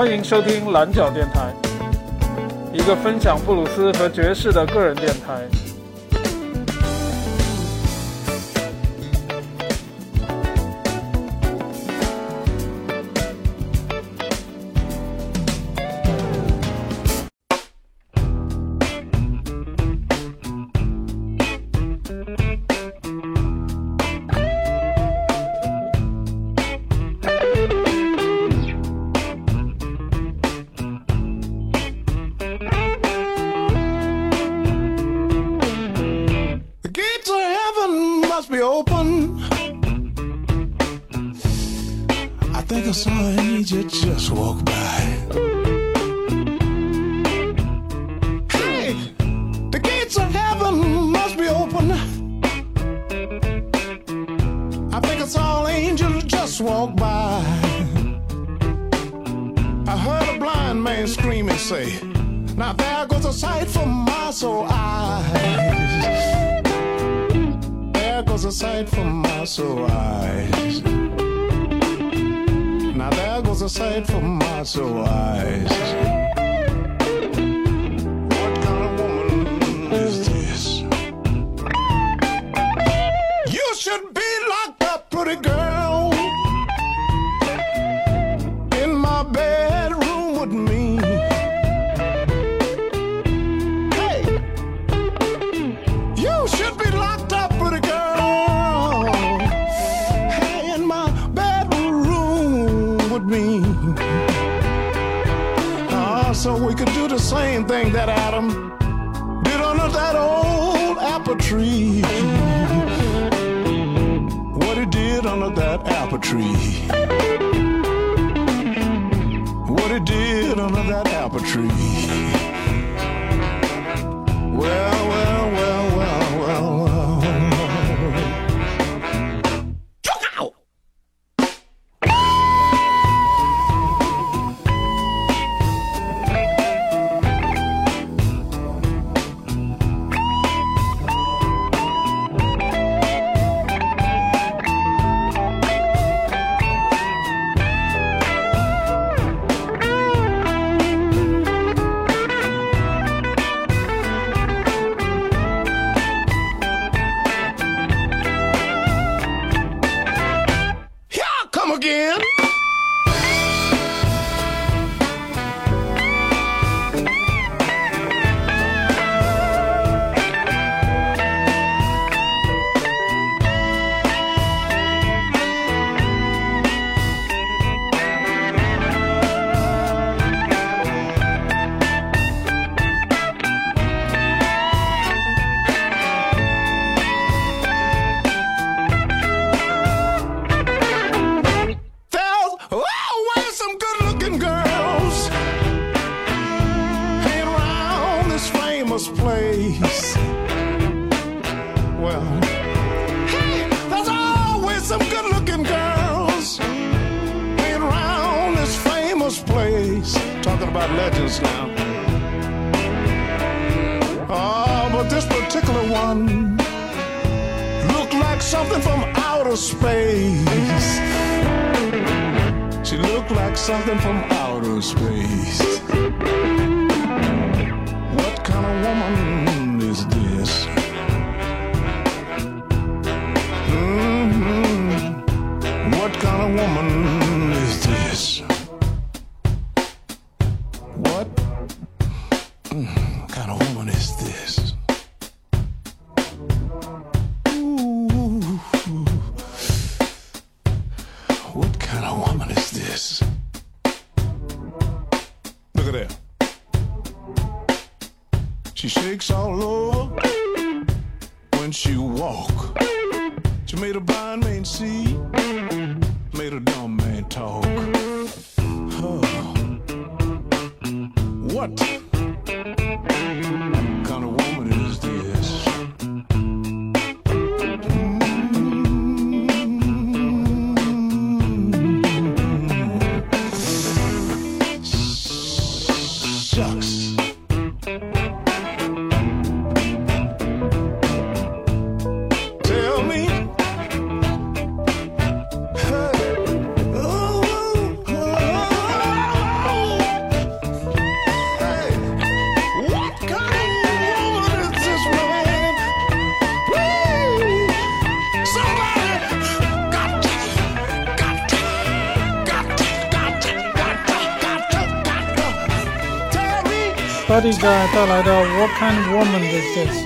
欢迎收听蓝角电台，一个分享布鲁斯和爵士的个人电台。Must be open. I think I saw an angel just walk by. Hey, the gates of heaven must be open. I think I saw an angel just walk by. I heard a blind man scream and say, Now there goes a sight for my soul eyes. Goes a sight for my soul eyes. Now there goes a sight for my soul eyes. Tree. About legends now. Oh, but this particular one looked like something from outer space. She looked like something from outer space. What kind of woman Buddy 带带来的 What Kind Woman Is This？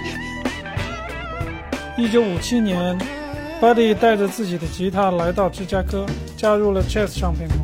一九五七年，Buddy 带着自己的吉他来到芝加哥，加入了 Jazz 唱片公司，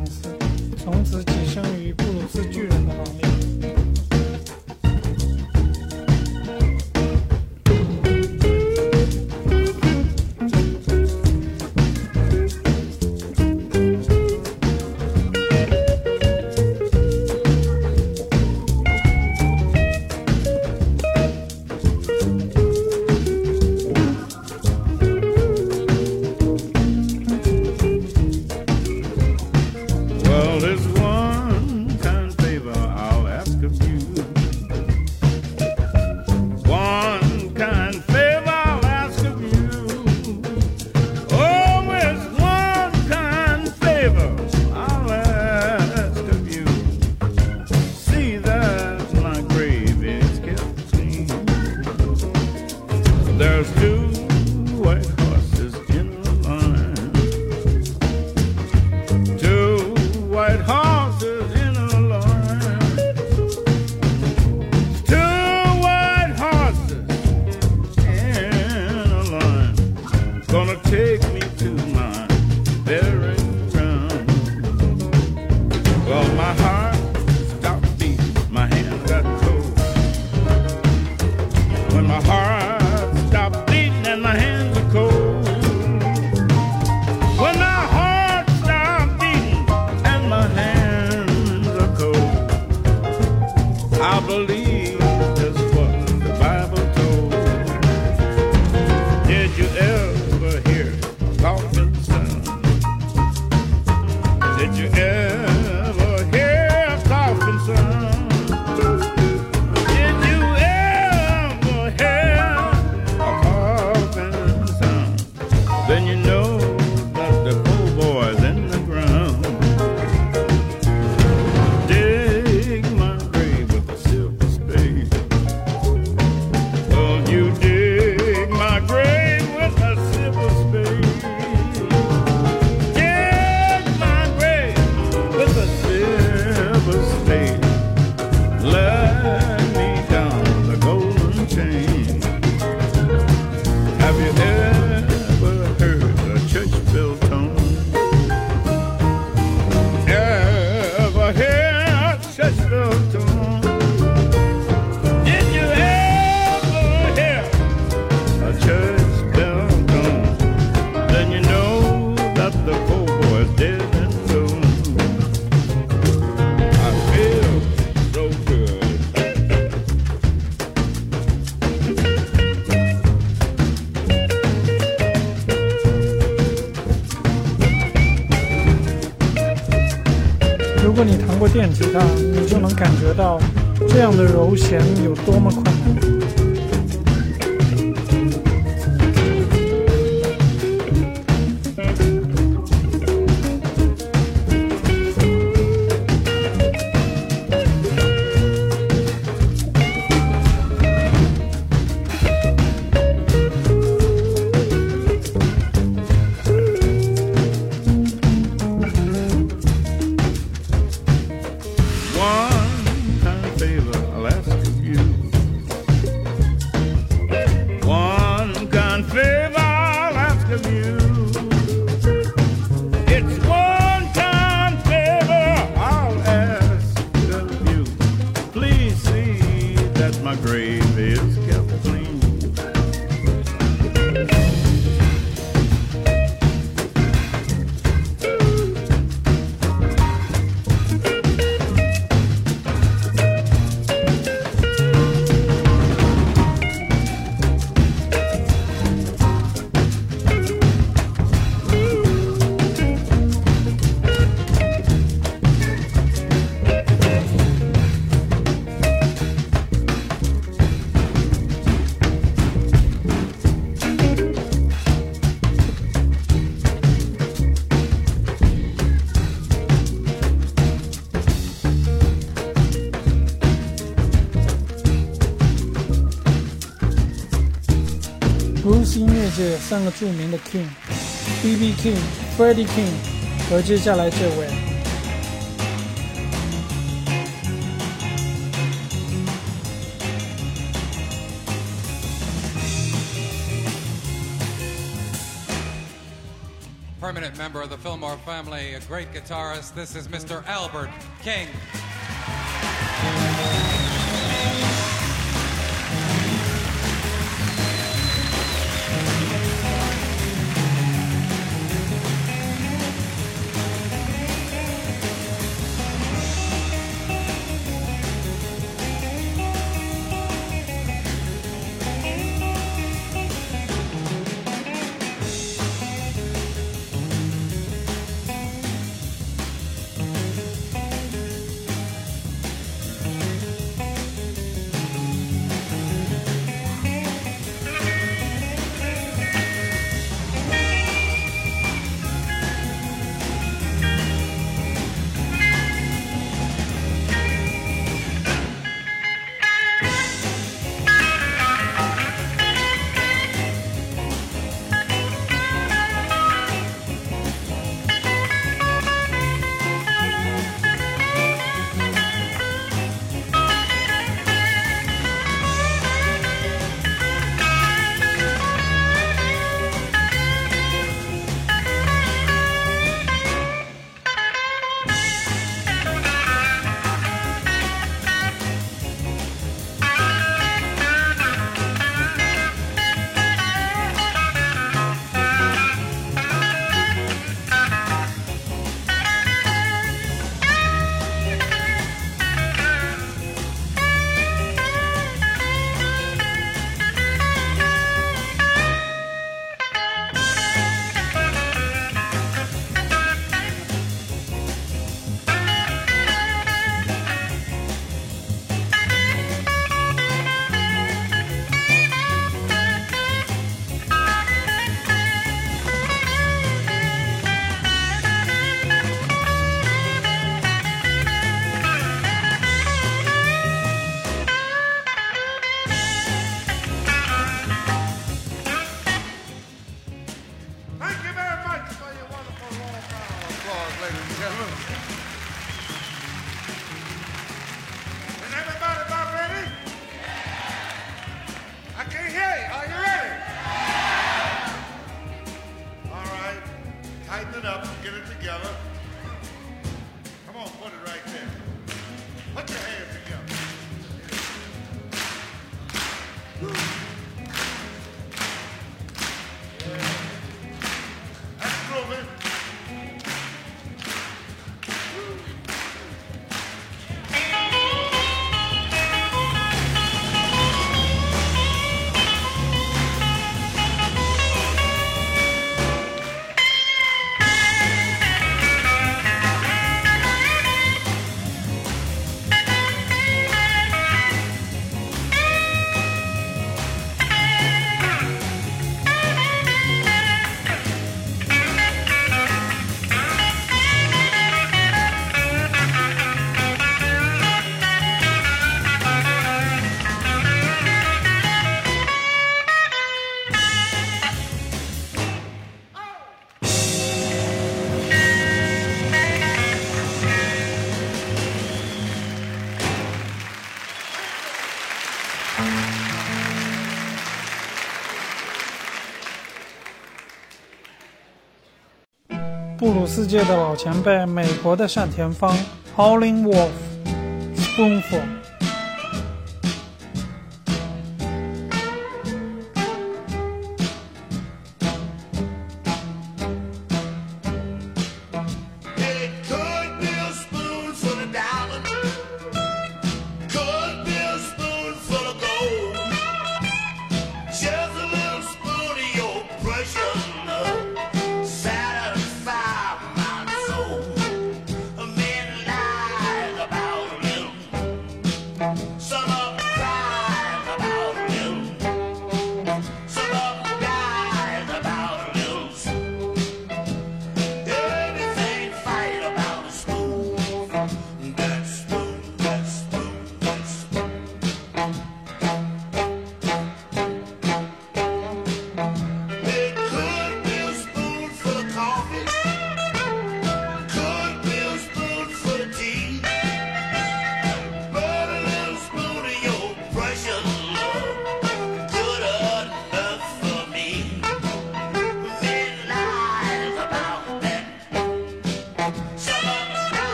果你弹过电吉他，你就能感觉到这样的揉弦有多么困难。是三个著名的 King B.B. King、Freddie King 和接下来这位。Permanent member of the Fillmore family, a great guitarist. This is Mr. Albert King. 布鲁斯界的老前辈，美国的单田芳 （Howling Wolf）、Spoonful。Sp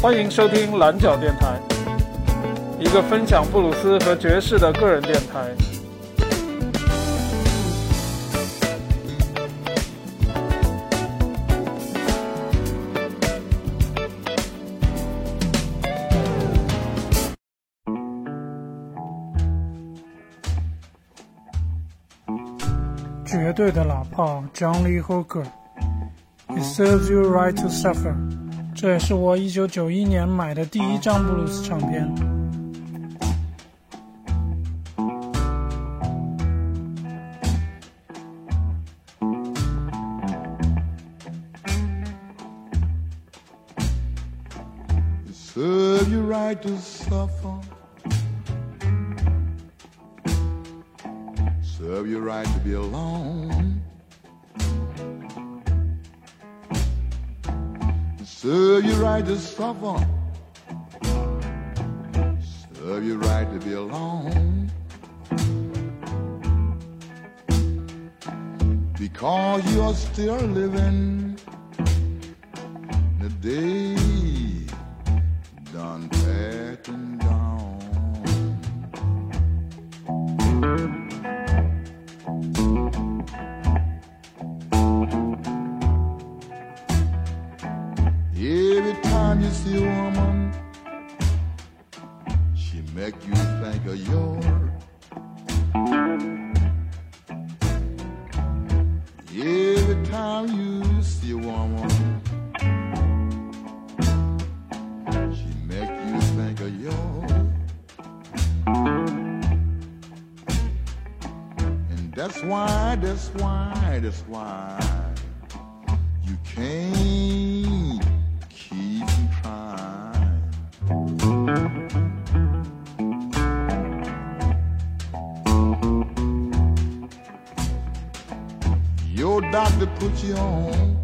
欢迎收听蓝角电台，一个分享布鲁斯和爵士的个人电台。绝对的老炮，Johnny Hooker，It serves you right to suffer。这也是我一九九一年买的第一张布鲁斯唱片。Serve your right to suffer. Serve your right to be alone. Serve you right to suffer. Serve you right to be alone. Because you are still living the day why, that's why you can't keep trying. Your doctor put you on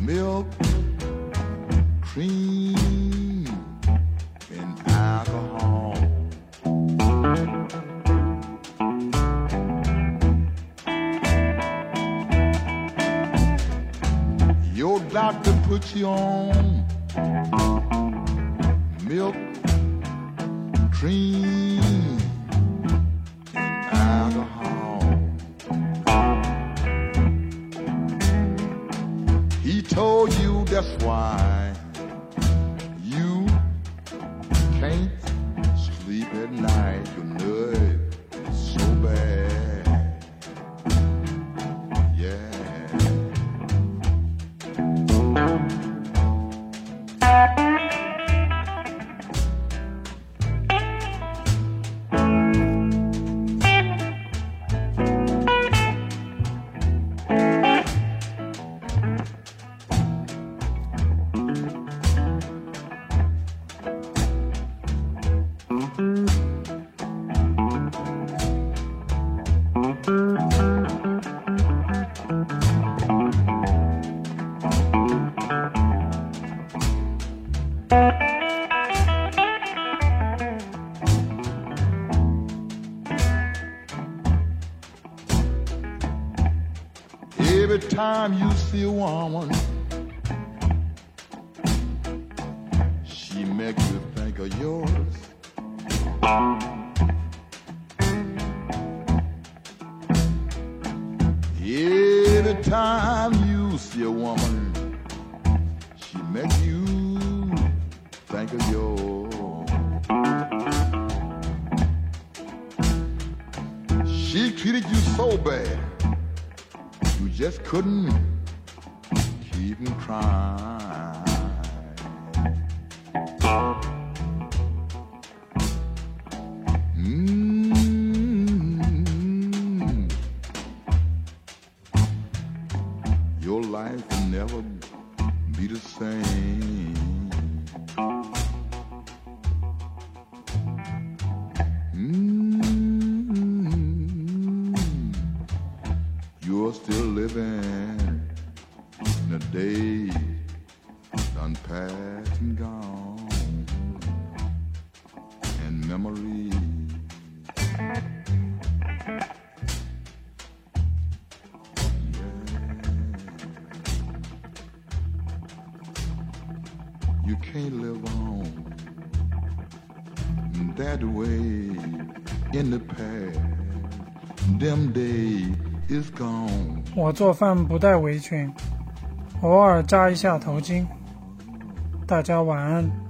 milk, cream, put you on milk, cream, and alcohol. He told you that's why of yours. She treated you so bad, you just couldn't keep from crying. done past and gone, and memories. Yeah. you can't live on that way in the past. Them days is gone. 我做饭不戴围裙，偶尔扎一下头巾。 大家晚安。